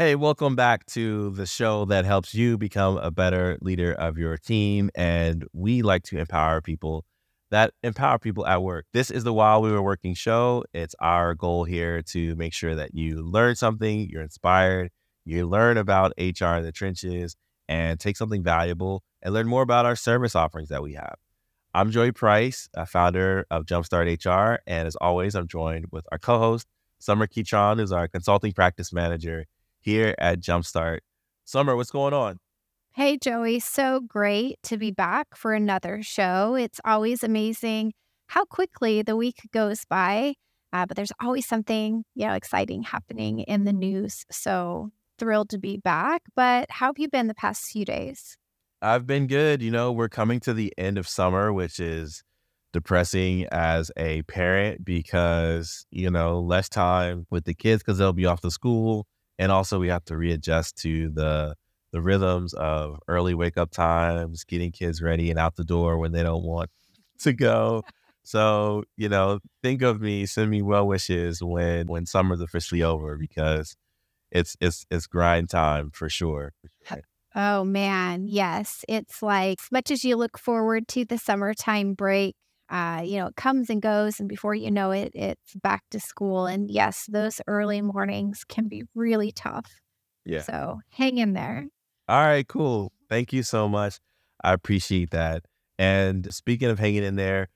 Hey, welcome back to the show that helps you become a better leader of your team. And we like to empower people that empower people at work. This is the While We Were Working show. It's our goal here to make sure that you learn something, you're inspired, you learn about HR in the trenches, and take something valuable and learn more about our service offerings that we have. I'm Joey Price, a founder of Jumpstart HR. And as always, I'm joined with our co host, Sommer Kitron, who's our consulting practice manager here at Jumpstart. Sommer, what's going on? Hey, Joey. So great to be back for another show. It's always amazing how quickly the week goes by, uh, but there's always something, you know, exciting happening in the news. So thrilled to be back. But how have you been the past few days? I've been good. You know, we're coming to the end of summer, which is depressing as a parent because, you know, less time with the kids because they'll be off to school. And also we have to readjust to the the rhythms of early wake up times, getting kids ready and out the door when they don't want to go. So, you know, think of me, send me well wishes when when summer's officially over because it's it's it's grind time for sure. Oh man, yes. It's like as much as you look forward to the summertime break, uh, you know, it comes and goes, and before you know it, it's back to school. And yes, those early mornings can be really tough. Yeah. So hang in there. All right, cool. Thank you so much. I appreciate that. And speaking of hanging in there,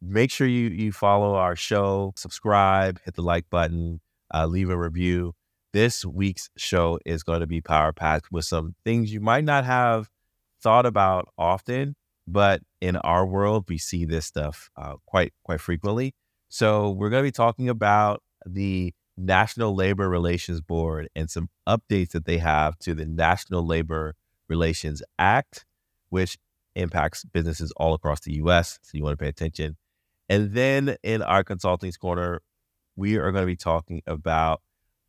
make sure you you follow our show, subscribe, hit the like button, uh, leave a review this week's show is going to be power packed with some things you might not have thought about often, but in our world, we see this stuff uh, quite quite frequently. So we're going to be talking about the National Labor Relations Board and some updates that they have to the National Labor Relations Act, which impacts businesses all across the U.S. So you want to pay attention. And then in our consulting corner, we are going to be talking about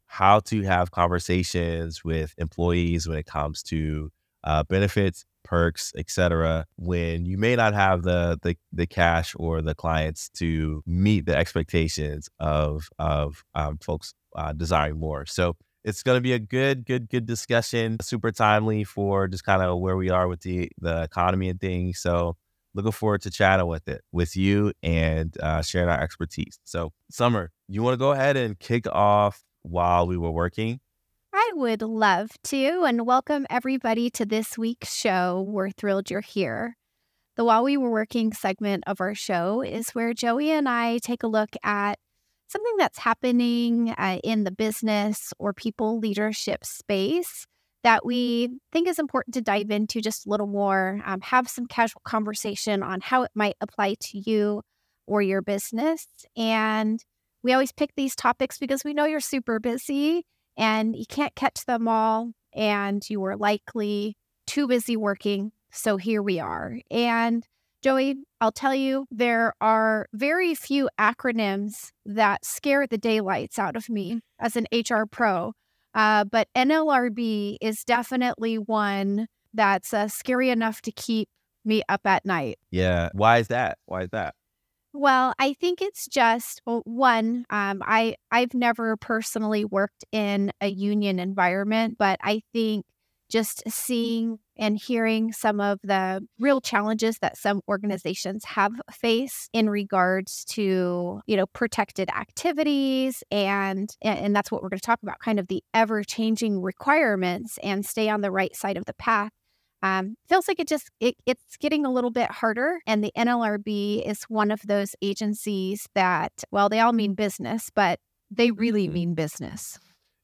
how to have conversations with employees when it comes to uh, benefits, perks, etc. When you may not have the, the the cash or the clients to meet the expectations of of um, folks uh, desiring more. So it's going to be a good, good, good discussion. Super timely for just kind of where we are with the the economy and things. So looking forward to chatting with it with you and uh, sharing our expertise. So, Sommer, you want to go ahead and kick off while we were working? Would love to, and welcome everybody to this week's show. We're thrilled you're here. The While We Were Working segment of our show is where Joey and I take a look at something that's happening uh, in the business or people leadership space that we think is important to dive into just a little more, um, have some casual conversation on how it might apply to you or your business, and we always pick these topics because we know you're super busy and you can't catch them all, and you are likely too busy working. So here we are. And Joey, I'll tell you, there are very few acronyms that scare the daylights out of me as an HR pro. Uh, but NLRB is definitely one that's uh, scary enough to keep me up at night. Yeah. Why is that? Why is that? Well, I think it's just well, one. Um, I I've never personally worked in a union environment, but I think just seeing and hearing some of the real challenges that some organizations have faced in regards to you know protected activities and and that's what we're going to talk about kind of the ever changing requirements and stay on the right side of the path um, feels like it just it, it's getting a little bit harder and the nlrb is one of those agencies that well they all mean business but they really mm-hmm. mean business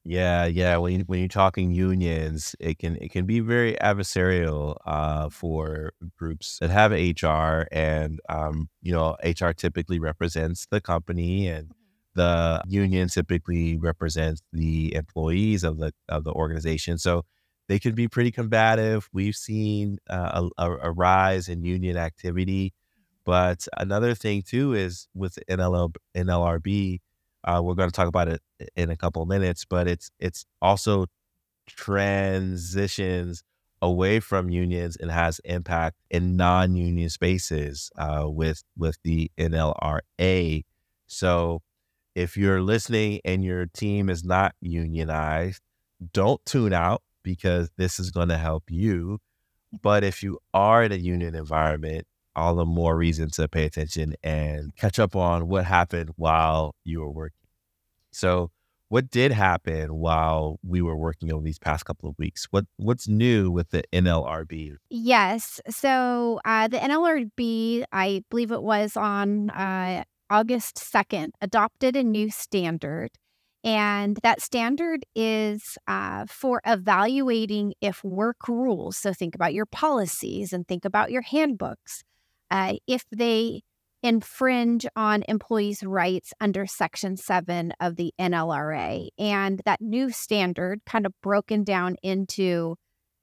yeah yeah when, you, when you're talking unions it can it can be very adversarial uh, for groups that have hr and um, you know hr typically represents the company and mm-hmm. the union typically represents the employees of the of the organization so they can be pretty combative. We've seen uh, a, a, rise in union activity. But another thing, too, is with NLL, NLRB, uh, we're going to talk about it in a couple minutes, but it's it's also transitions away from unions and has impact in non-union spaces uh, with with the NLRA. So if you're listening and your team is not unionized, don't tune out because this is going to help you. But if you are in a union environment, all the more reason to pay attention and catch up on what happened while you were working. So, what did happen while we were working over these past couple of weeks? What what's new with the NLRB? Yes. So uh, the NLRB, I believe it was on uh, August second, adopted a new standard and that standard is uh, for evaluating if work rules, so think about your policies and think about your handbooks, uh, if they infringe on employees' rights under Section 7 of the NLRA. And that new standard, kind of broken down into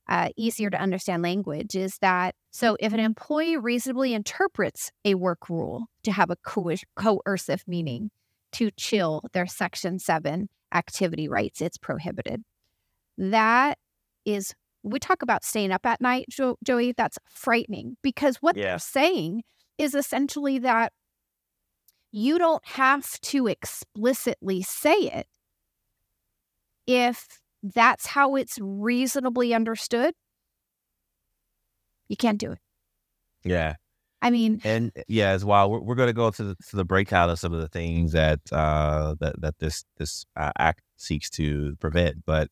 uh, easier to understand language, is that so if an employee reasonably interprets a work rule to have a coercive meaning, to chill their Section 7 activity rights. It's prohibited. That is, we talk about staying up at night, jo- Joey. That's frightening because what yeah. they're saying is essentially that you don't have to explicitly say it if that's how it's reasonably understood. You can't do it. Yeah. I mean, and yeah, as well, we're, we're going to go to the, to the breakdown of some of the things that uh, that that this this uh, act seeks to prevent. But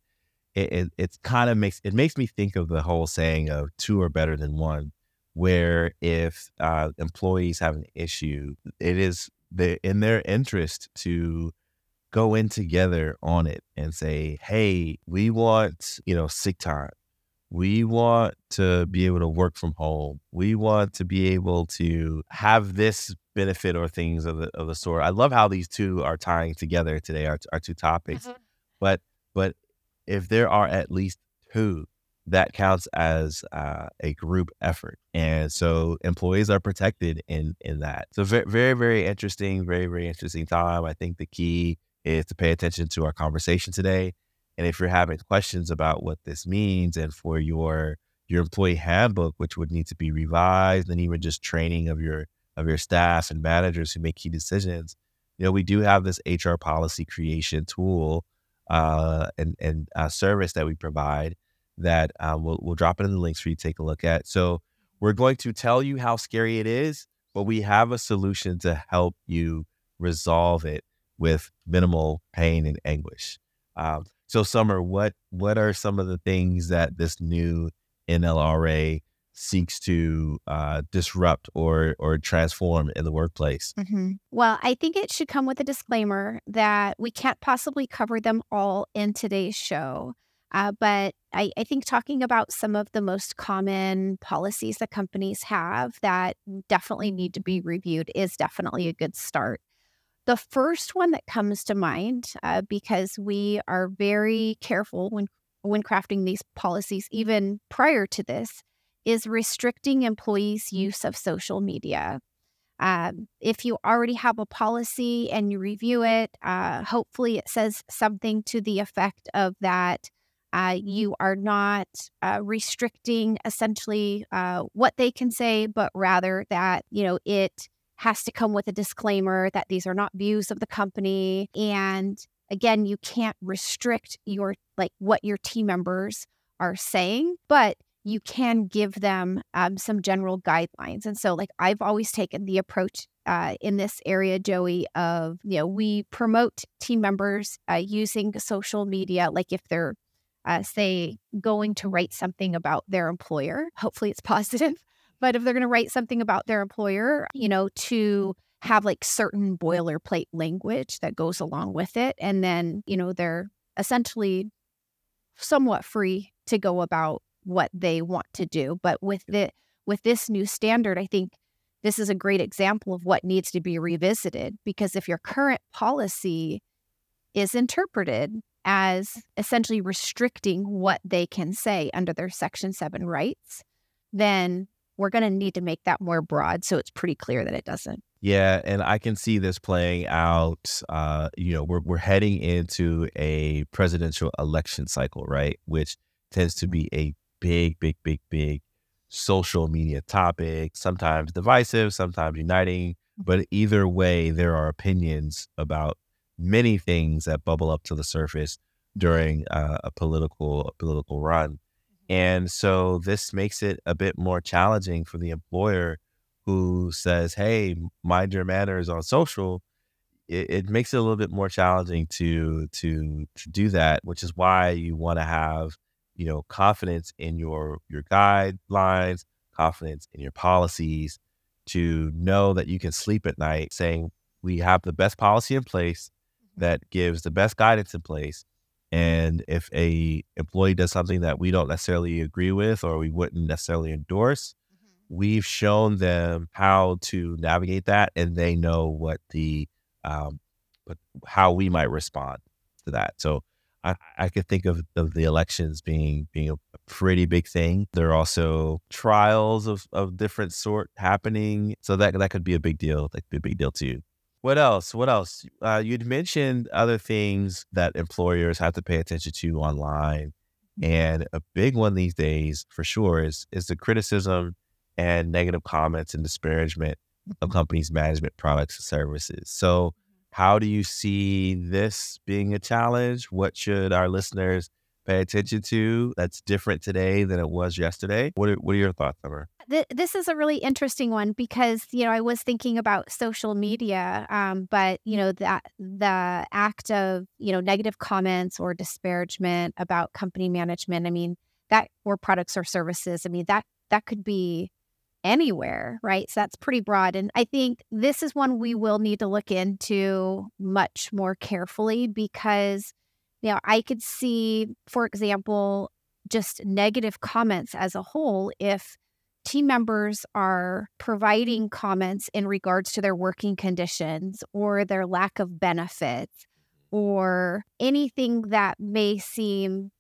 it, it kind of makes it makes me think of the whole saying of two are better than one, where if uh, employees have an issue, it is the in their interest to go in together on it and say, hey, we want you know sick time we want to be able to work from home. We want to be able to have this benefit or things of the of the sort. I love how these two are tying together today, our, our two topics. Mm-hmm. But but if there are at least two, that counts as uh, a group effort, and so employees are protected in in that. So very very very interesting, very very interesting time. I think the key is to pay attention to our conversation today and if you're having questions about what this means and for your your employee handbook, which would need to be revised, and even just training of your of your staff and managers who make key decisions, you know, we do have this HR policy creation tool uh, and and uh, service that we provide that um, we'll, we'll drop it in the links for you to take a look at. So we're going to tell you how scary it is, but we have a solution to help you resolve it with minimal pain and anguish. Um, so, Sommer, what what are some of the things that this new NLRA seeks to uh, disrupt or or transform in the workplace? Mm-hmm. Well, I think it should come with a disclaimer that we can't possibly cover them all in today's show. Uh, but I, I, think talking about some of the most common policies that companies have that definitely need to be reviewed is definitely a good start. The first one that comes to mind, uh, because we are very careful when when crafting these policies, even prior to this, is restricting employees' use of social media. Um, if you already have a policy and you review it, uh, hopefully it says something to the effect of that uh, you are not uh, restricting essentially uh, what they can say, but rather that you know it has to come with a disclaimer that these are not views of the company. And again, you can't restrict your like what your team members are saying, but you can give them um, some general guidelines. And so, like, I've always taken the approach uh, in this area, Joey, of, you know, we promote team members uh, using social media, like if they're, uh, say, going to write something about their employer, hopefully it's positive, but if they're going to write something about their employer, you know, to have like certain boilerplate language that goes along with it. And then, you know, they're essentially somewhat free to go about what they want to do. But with the with this new standard, I think this is a great example of what needs to be revisited because if your current policy is interpreted as essentially restricting what they can say under their section 7 rights, then we're going to need to make that more broad so it's pretty clear that it doesn't. Yeah, and I can see this playing out. Uh, you know, we're we're heading into a presidential election cycle, right? Which tends to be a big, big, big, big social media topic. Sometimes divisive, sometimes uniting. But either way, there are opinions about many things that bubble up to the surface during uh, a political a political run. And so this makes it a bit more challenging for the employer who says, "Hey, mind your manners on social." It, it makes it a little bit more challenging to to to do that, which is why you want to have you know confidence in your your guidelines, confidence in your policies, to know that you can sleep at night saying we have the best policy in place mm-hmm. that gives the best guidance in place and if a employee does something that we don't necessarily agree with or we wouldn't necessarily endorse mm-hmm. we've shown them how to navigate that and they know what the um, but how we might respond to that so I, I could think of, of the elections being being a pretty big thing. There are also trials of, of different sort happening. So that that could be a big deal. That could be a big deal too. What else? What else? Uh, you'd mentioned other things that employers have to pay attention to online, mm-hmm. and a big one these days, for sure, is is the criticism and negative comments and disparagement of mm-hmm. companies' management products and services. So, how do you see this being a challenge? What should our listeners pay attention to that's different today than it was yesterday? What are, what are your thoughts, Sommer? this is a really interesting one because you know I was thinking about social media, um, but you know that the act of you know negative comments or disparagement about company management. I mean that or products or services. I mean that that could be anywhere, right? So that's pretty broad, and I think this is one we will need to look into much more carefully because know I could see, for example, just negative comments as a whole if team members are providing comments in regards to their working conditions or their lack of benefits or anything that may seem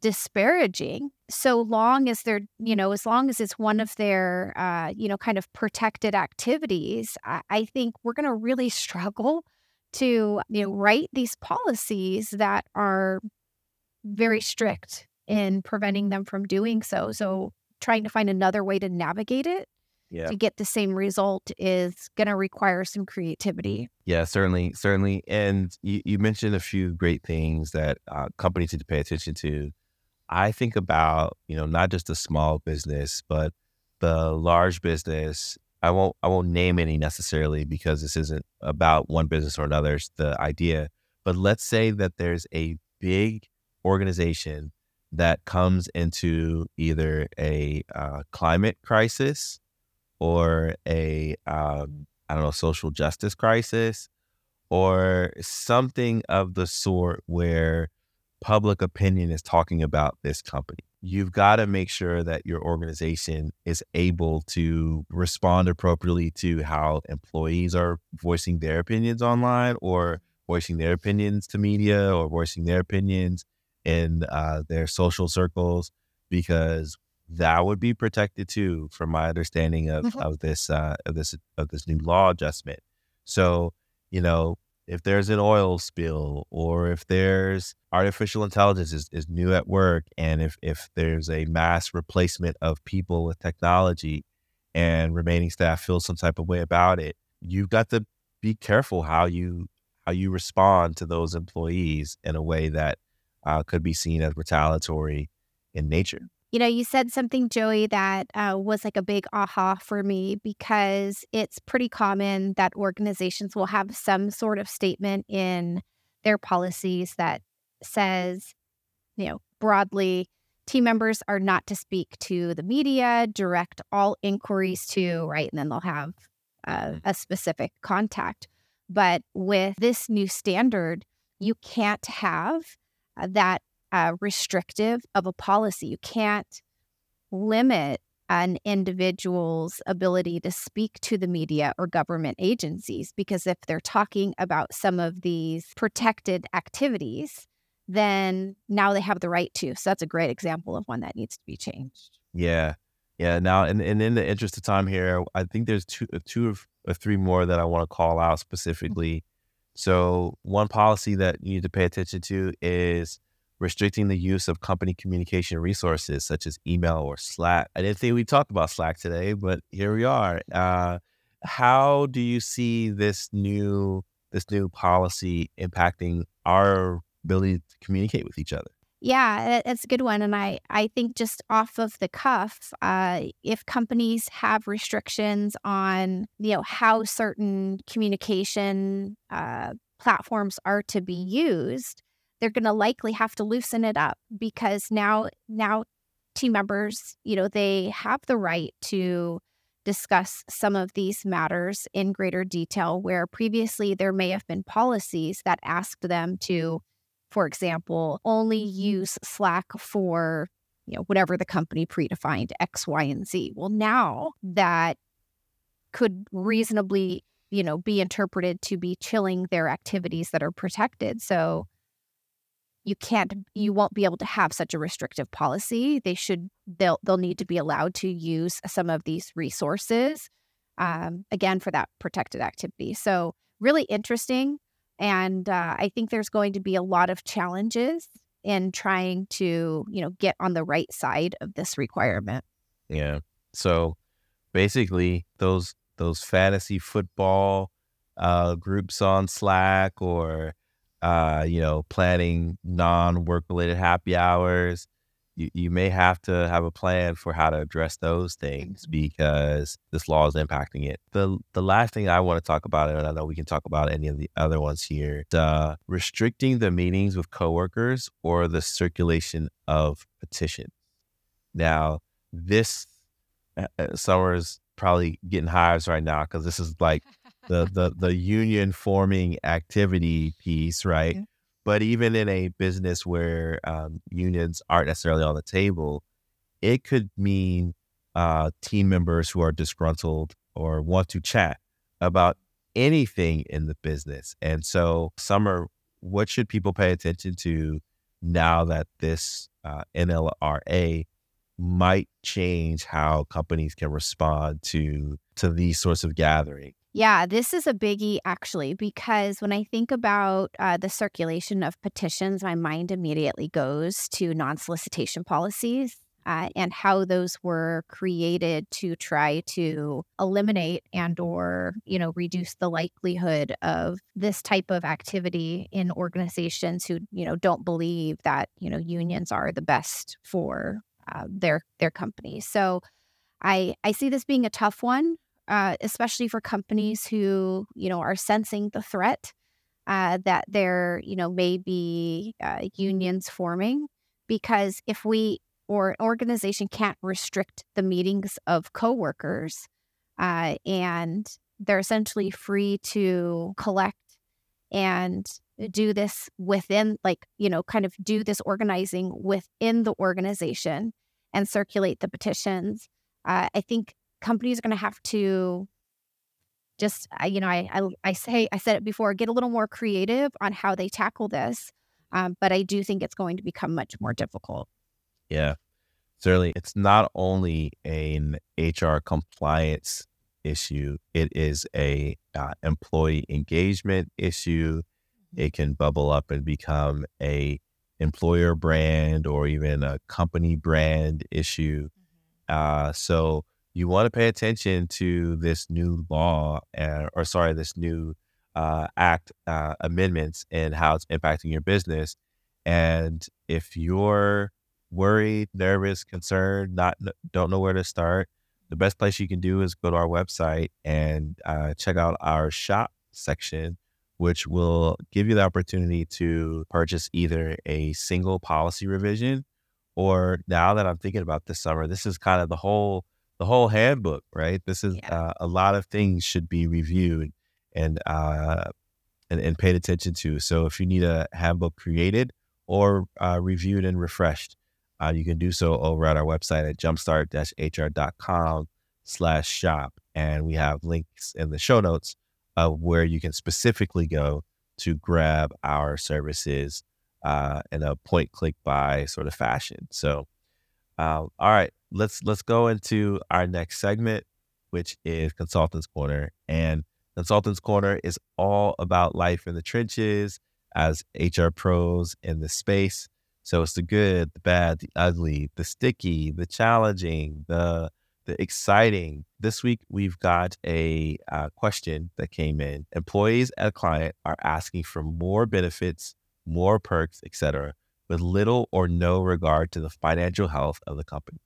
disparaging so long as they're you know as long as it's one of their uh, you know kind of protected activities I, I think we're going to really struggle to you know write these policies that are very strict in preventing them from doing so so trying to find another way to navigate it yeah. to get the same result is going to require some creativity. Yeah, certainly, certainly. And you, you mentioned a few great things that uh, companies need to pay attention to. I think about you know not just the small business, but the large business. I won't I won't name any necessarily because this isn't about one business or another. It's the idea. But let's say that there's a big organization that comes into either a uh, climate crisis or a um, I don't know social justice crisis or something of the sort where public opinion is talking about this company. You've got to make sure that your organization is able to respond appropriately to how employees are voicing their opinions online or voicing their opinions to media or voicing their opinions in uh, their social circles because that would be protected too, from my understanding of, mm-hmm. of this uh, of this of this new law adjustment. So, you know, if there's an oil spill or if there's artificial intelligence is, is new at work and if if there's a mass replacement of people with technology and remaining staff feel some type of way about it, you've got to be careful how you how you respond to those employees in a way that uh, could be seen as retaliatory in nature. You know, you said something, Joey, that uh, was like a big aha for me because it's pretty common that organizations will have some sort of statement in their policies that says, you know, broadly, team members are not to speak to the media, direct all inquiries to, right? And then they'll have uh, mm. a specific contact. But with this new standard, you can't have uh, that uh, restrictive of a policy. You can't limit an individual's ability to speak to the media or government agencies because if they're talking about some of these protected activities, then now they have the right to. So that's a great example of one that needs to be changed. Yeah. Yeah. Now, and, and in the interest of time here, I think there's two, uh, two or three more that I want to call out specifically. So, one policy that you need to pay attention to is restricting the use of company communication resources such as email or Slack. I didn't think we talked about Slack today, but here we are. Uh, how do you see this new this new policy impacting our ability to communicate with each other. Yeah, that's a good one. And I, I think just off of the cuff, uh, if companies have restrictions on, you know, how certain communication uh, platforms are to be used, they're going to likely have to loosen it up because now, now team members, you know, they have the right to discuss some of these matters in greater detail where previously there may have been policies that asked them to for example, only mm-hmm. use Slack for you know whatever the company predefined X, Y, and Z. Well, now that could reasonably you know be interpreted to be chilling their activities that are protected. So you can't you won't be able to have such a restrictive policy. They should they'll they'll need to be allowed to use some of these resources um, again for that protected activity. So really interesting. And uh, I think there's going to be a lot of challenges in trying to, you know, get on the right side of this requirement. Yeah. So basically, those those fantasy football uh, groups on Slack or uh, you know planning non work related happy hours you, you may have to have a plan for how to address those things mm-hmm. because this law is impacting it. The the last thing I want to talk about, and I know we can talk about any of the other ones here, the restricting the meetings with coworkers or the circulation of petitions. Now, this uh, uh Sommer's probably getting hives right now because this is like the the the union forming activity piece, right? But even in a business where um, unions aren't necessarily on the table, it could mean uh, team members who are disgruntled or want to chat about anything in the business. And so, Sommer, what should people pay attention to now that this uh, NLRA might change how companies can respond to to these sorts of gatherings? Yeah, this is a biggie actually, because when I think about uh, the circulation of petitions, my mind immediately goes to non solicitation policies. Uh, and how those were created to try to eliminate and or you know reduce the likelihood of this type of activity in organizations who you know don't believe that you know unions are the best for uh, their their companies so i i see this being a tough one uh, especially for companies who you know are sensing the threat uh, that there you know may be uh, unions forming because if we or an organization can't restrict the meetings of coworkers uh, and they're essentially free to collect and do this within like you know kind of do this organizing within the organization and circulate the petitions uh, i think companies are going to have to just you know I, I, I say I said it before get a little more creative on how they tackle this um, but I do think it's going to become much more difficult yeah certainly it's not only an HR compliance issue it is a uh, employee engagement issue mm-hmm. it can bubble up and become a employer brand or even a company brand issue mm-hmm. uh, so you want to pay attention to this new law, uh, or sorry, this new uh, act uh, amendments and how it's impacting your business. And if you're worried, nervous, concerned, not don't know where to start, the best place you can do is go to our website and uh, check out our shop section, which will give you the opportunity to purchase either a single policy revision or now that I'm thinking about this Sommer, this is kind of the whole the whole handbook, right? This is yeah. uh, a lot of things should be reviewed and, uh, and and paid attention to. So if you need a handbook created or uh, reviewed and refreshed, uh, you can do so over at our website at jumpstart-hr.com slash shop. And we have links in the show notes of where you can specifically go to grab our services uh, in a point click buy sort of fashion. So, um, all right, let's let's go into our next segment, which is Consultants Corner. And Consultants Corner is all about life in the trenches as HR pros in the space. So it's the good, the bad, the ugly, the sticky, the challenging, the the exciting. This week we've got a uh, question that came in. Employees at a client are asking for more benefits more perks, etc., with little or no regard to the financial health of the company.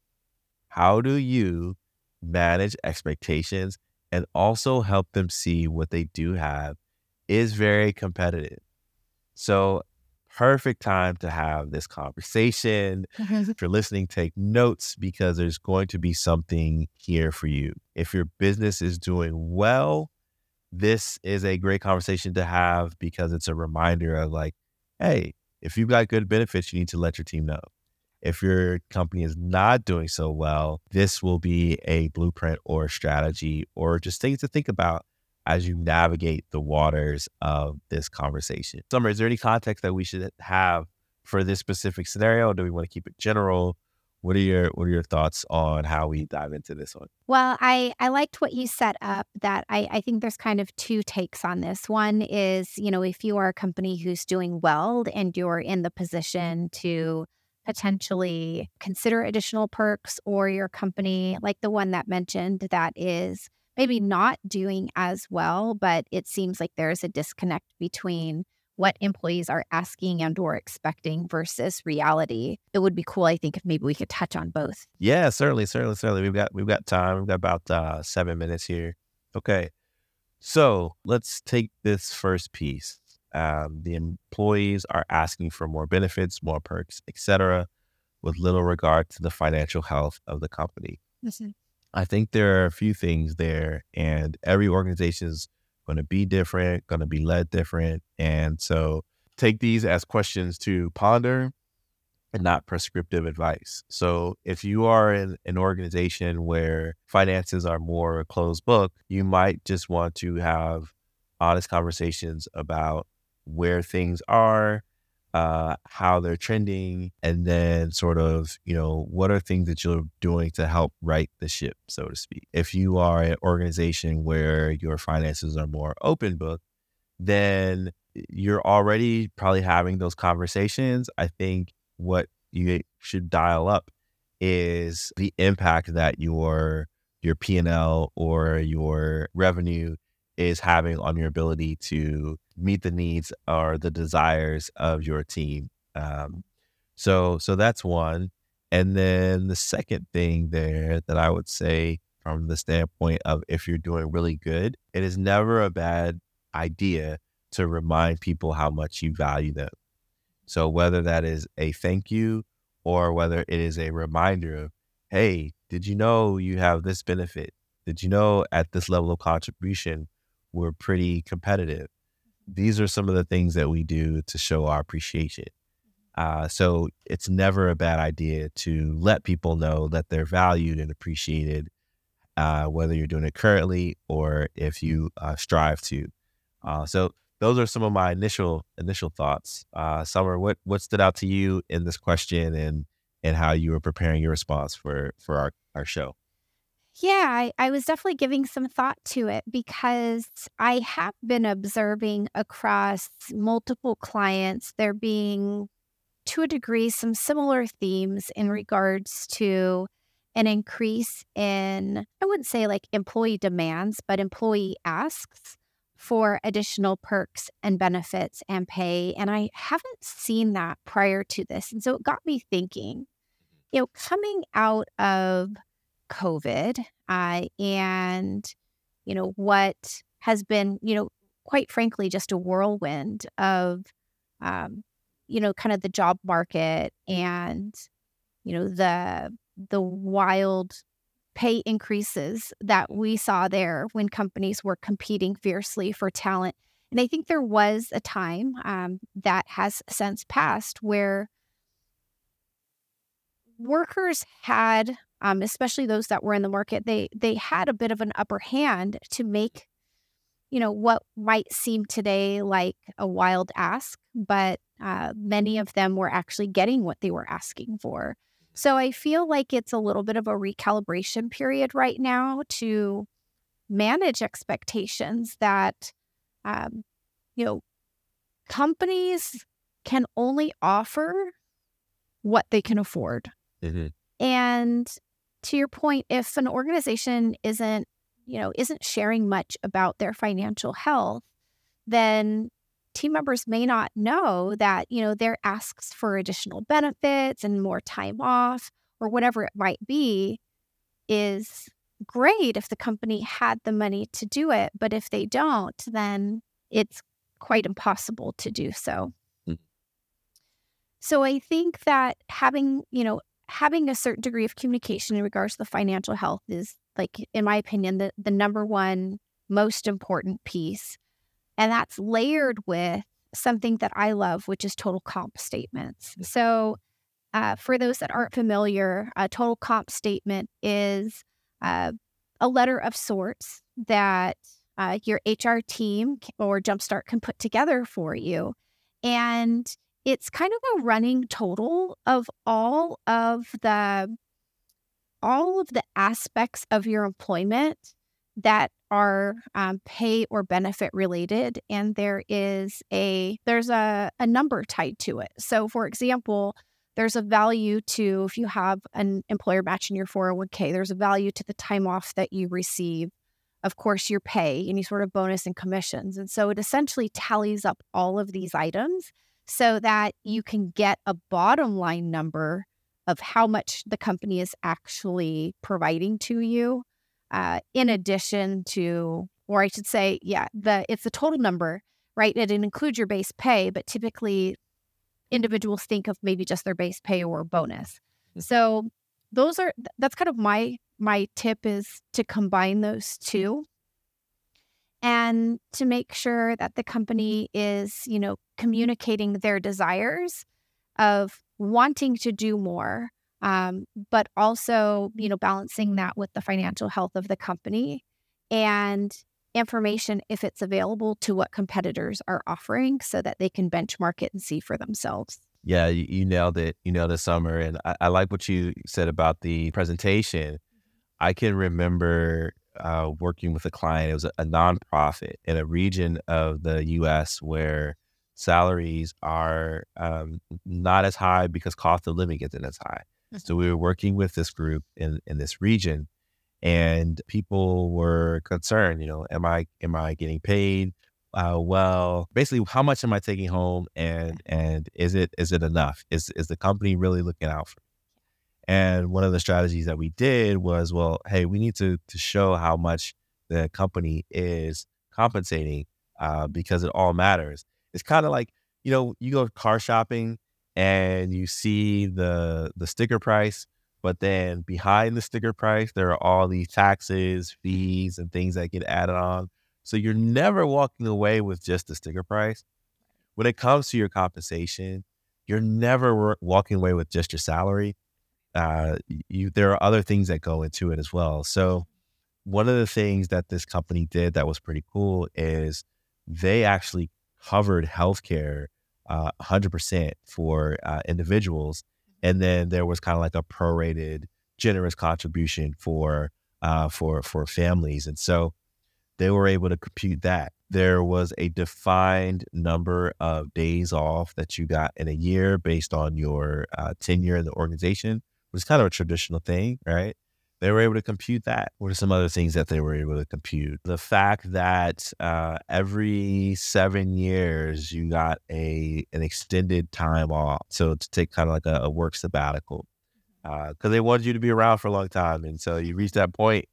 How do you manage expectations and also help them see what they do have is very competitive. So, perfect time to have this conversation. if you're listening, take notes because there's going to be something here for you. If your business is doing well, this is a great conversation to have because it's a reminder of like, hey, if you've got good benefits, you need to let your team know. If your company is not doing so well, this will be a blueprint or strategy or just things to think about as you navigate the waters of this conversation. Sommer, is there any context that we should have for this specific scenario? do we want to keep it general? What are your what are your thoughts on how we dive into this one? Well, I I liked what you set up. That I I think there's kind of two takes on this. One is you know if you are a company who's doing well and you're in the mm-hmm. position to potentially consider additional perks, or your company like the one that mentioned that is maybe not doing as well, but it seems like there's a disconnect between what employees are asking and or expecting versus reality. It would be cool, I think, if maybe we could touch on both. Yeah, certainly, certainly, certainly. We've got we've got time. We've got about uh, seven minutes here. Okay, so let's take this first piece. Um, the employees are asking for more benefits, more perks, etc., with little regard to the financial health of the company. Listen. I think there are a few things there, and every organization is going to be different, going to be led different. And so take these as questions to ponder and not prescriptive advice. So if you are in an organization where finances are more closed book, you might just want to have honest conversations about where things are, uh, how they're trending, and then sort of, you know, what are things that you're doing to help right the ship, so to speak. If you are an organization where your finances are more open book, then you're already probably having those conversations. I think what you should dial up is the impact that your your P&L or your revenue is having on your ability to meet the needs or the desires of your team. Um, so so that's one. And then the second thing there that I would say from the standpoint of if you're doing really good, it is never a bad idea to remind people how much you value them. So whether that is a thank you or whether it is a reminder of, hey, did you know you have this benefit? Did you know at this level of contribution, we're pretty competitive? these are some of the things that we do to show our appreciation. Uh, so it's never a bad idea to let people know that they're valued and appreciated, uh, whether you're doing it currently or if you uh, strive to. Uh, so those are some of my initial initial thoughts. Uh, Sommer, what what stood out to you in this question and and how you were preparing your response for for our our show? Yeah, I, I was definitely giving some thought to it because I have been observing across multiple clients there being, to a degree, some similar themes in mm-hmm. regards to an increase in, I wouldn't say like employee demands, but employee asks for additional perks and benefits and pay. And I haven't seen that prior to this. And so it got me thinking, mm-hmm. you know, coming out of COVID uh, and, you know, what has been, you know, quite frankly, just a whirlwind of, um, you know, kind of the job market and, you know, the, the wild pay increases that we saw there when companies were competing fiercely for talent. And I think there was a time um, that has since passed where workers had um, especially those that were in the market, they they had a bit of an upper hand to make, you know, what might seem today like a wild ask, but uh, many of them were actually getting what they were asking for. So I feel like it's a little bit of a recalibration period right now to manage expectations that, um, you know, companies can only offer what they can afford. Mm-hmm. And to your point, if an organization isn't, you know, isn't sharing much about their financial health, then team members may not know that, you know, their asks for additional benefits and more time off or whatever it might be is great if the company had the money to do it. But if they don't, then it's quite impossible to do so. Mm. So I think that having, you know, having a certain degree of communication in regards to the financial health is like, in my opinion, the, the number one most important piece. And that's layered with something that I love, which is total comp statements. So, uh, for those that aren't familiar, a total comp statement is uh, a letter of sorts that uh, your HR team or Jumpstart can put together for you. And it's kind of a running total of all of the all of the aspects of your employment that are um, pay or benefit related and there is a there's a, a number tied to it. So for example there's a value to if you have an employer matching your 401k there's a value to the time off that you receive. Of course your pay any sort of bonus and commissions. And so it essentially tallies up all of these items so that you can get a bottom line number of how much the company is actually providing to you uh, in addition to, or I should say, yeah, the it's the total number, right? It includes your base pay, but typically individuals think of maybe just their base pay or bonus. Mm. So those are that's kind of my my tip is to combine those two and to make sure that the mm-hmm. company is, you know, mm-hmm. communicating their desires of wanting to do more um, but also you know balancing mm-hmm. that with the financial health of the company and information if it's available to what competitors are offering so that they can benchmark it and see for themselves. Yeah you, you nailed it you nailed it Sommer and I, I, like what you said about the presentation. I can remember uh, working with a client it was a, a nonprofit in a region of the us where salaries are um, not as high because cost of living isn't as high so we were working with this group in, in this region and people were concerned, you know, am I am I getting paid uh, well? Basically, how much am I taking home and and is it is it enough? Is is the company really looking out for me? And one of the strategies that we did was, well, hey, we need to to show how much the company is compensating uh, because it all matters. It's kind of like, you know, you go car shopping and you see the the sticker price but then behind the sticker price there are all these taxes fees and things that get added on. So you're never walking away with just the sticker price. When it comes to your compensation you're never walking away with just your salary uh, you there are other things that go into it as well so one of the things that this company did that was pretty cool is they actually covered healthcare uh, 100% for uh, individuals. And then there was kind of like a prorated, generous contribution for uh, for for families. And so they were able to compute that. There was a defined number of days off that you got in a year based on your uh, tenure in the organization, which is kind of a traditional thing, right? they were able to compute that. What are some other things that they were able to compute? The fact that uh, every seven years you got a an extended time off, so to take kind of like a, a work sabbatical, because uh, they wanted you to be around for a long time, and so you reach that point,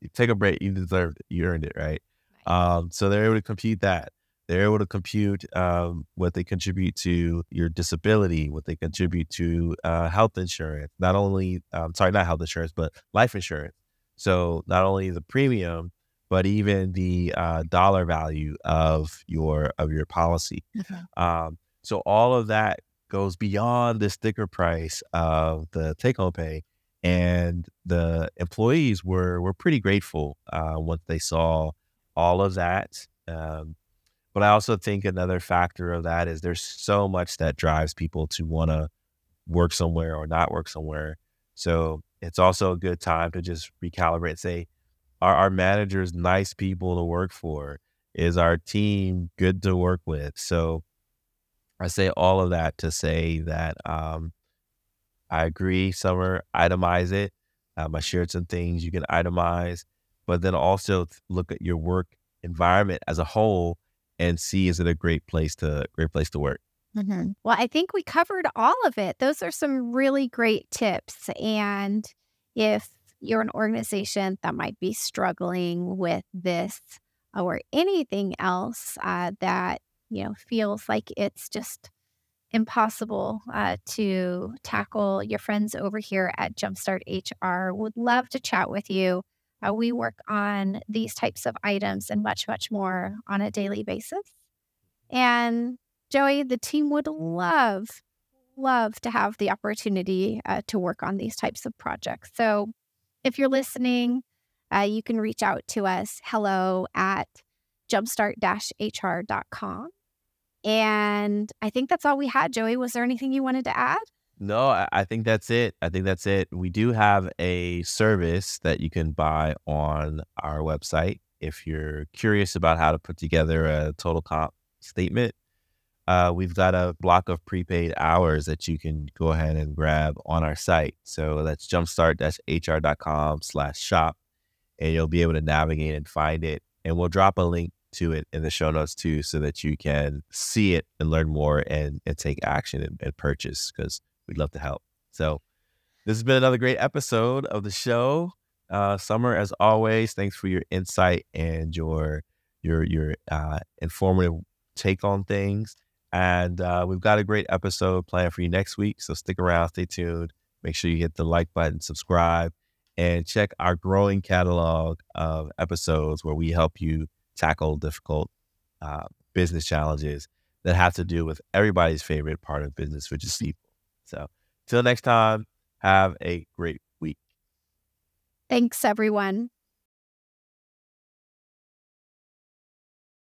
you take a break, you deserved it, you earned it, right? Um, so they're able to compute that. They're able to compute um, what they contribute to your disability, what they contribute to uh, health insurance. Not only, um, sorry, not health insurance, but life insurance. So not only the premium, but even the uh, dollar value of your of your policy. Mm-hmm. Um, so all of that goes beyond the sticker price of the take home pay, and the employees were were pretty grateful uh, once they saw all of that. Um, but I also think another factor of that is there's so much that drives people to want to work somewhere or not work somewhere. So it's also a good time to just recalibrate. Say, are our managers nice people to work for? Is our team good to work with? So I say all of that to say that um, I agree. Sommer, itemize it. Um, I shared some things you can itemize, but then also look at your work environment as a whole and see is it a great place to great place to work. Mm-hmm. Well, I think we covered all of it. Those are some really great tips. And if you're an organization that might be struggling with this or anything else uh, that you know feels like it's just impossible uh, to tackle your friends over here at jumpstart hr would love to chat with you uh, we work on these types of items and much much more on a daily basis and joey the team would love love to have the opportunity uh, to work on these types of projects so if you're listening, uh, you can reach out to us hello at jumpstart hr.com. And I think that's all we had, Joey. Was there anything you wanted to add? No, I think that's it. I think that's it. We do have a service that you can buy on our website if you're curious about how to put together a total comp statement uh, we've got a block of prepaid hours that you can go ahead and grab on our site. So that's jumpstart-hr.com slash shop, and you'll be able to navigate and find it. And we'll drop a link to it in the show notes too, so that you can see it and learn more and, and take action and, and purchase because we'd love to help. So this has been another great episode of the show. Uh, Sommer, as always, thanks for your insight and your your your uh, informative take on things. And uh, we've got a great episode planned for you next week. So stick around, stay tuned. Make sure you hit the like button, subscribe, and check our growing catalog of episodes where we help you tackle difficult uh, business challenges that have to do with everybody's favorite part of business, which is people. So, till next time, have a great week. Thanks, everyone.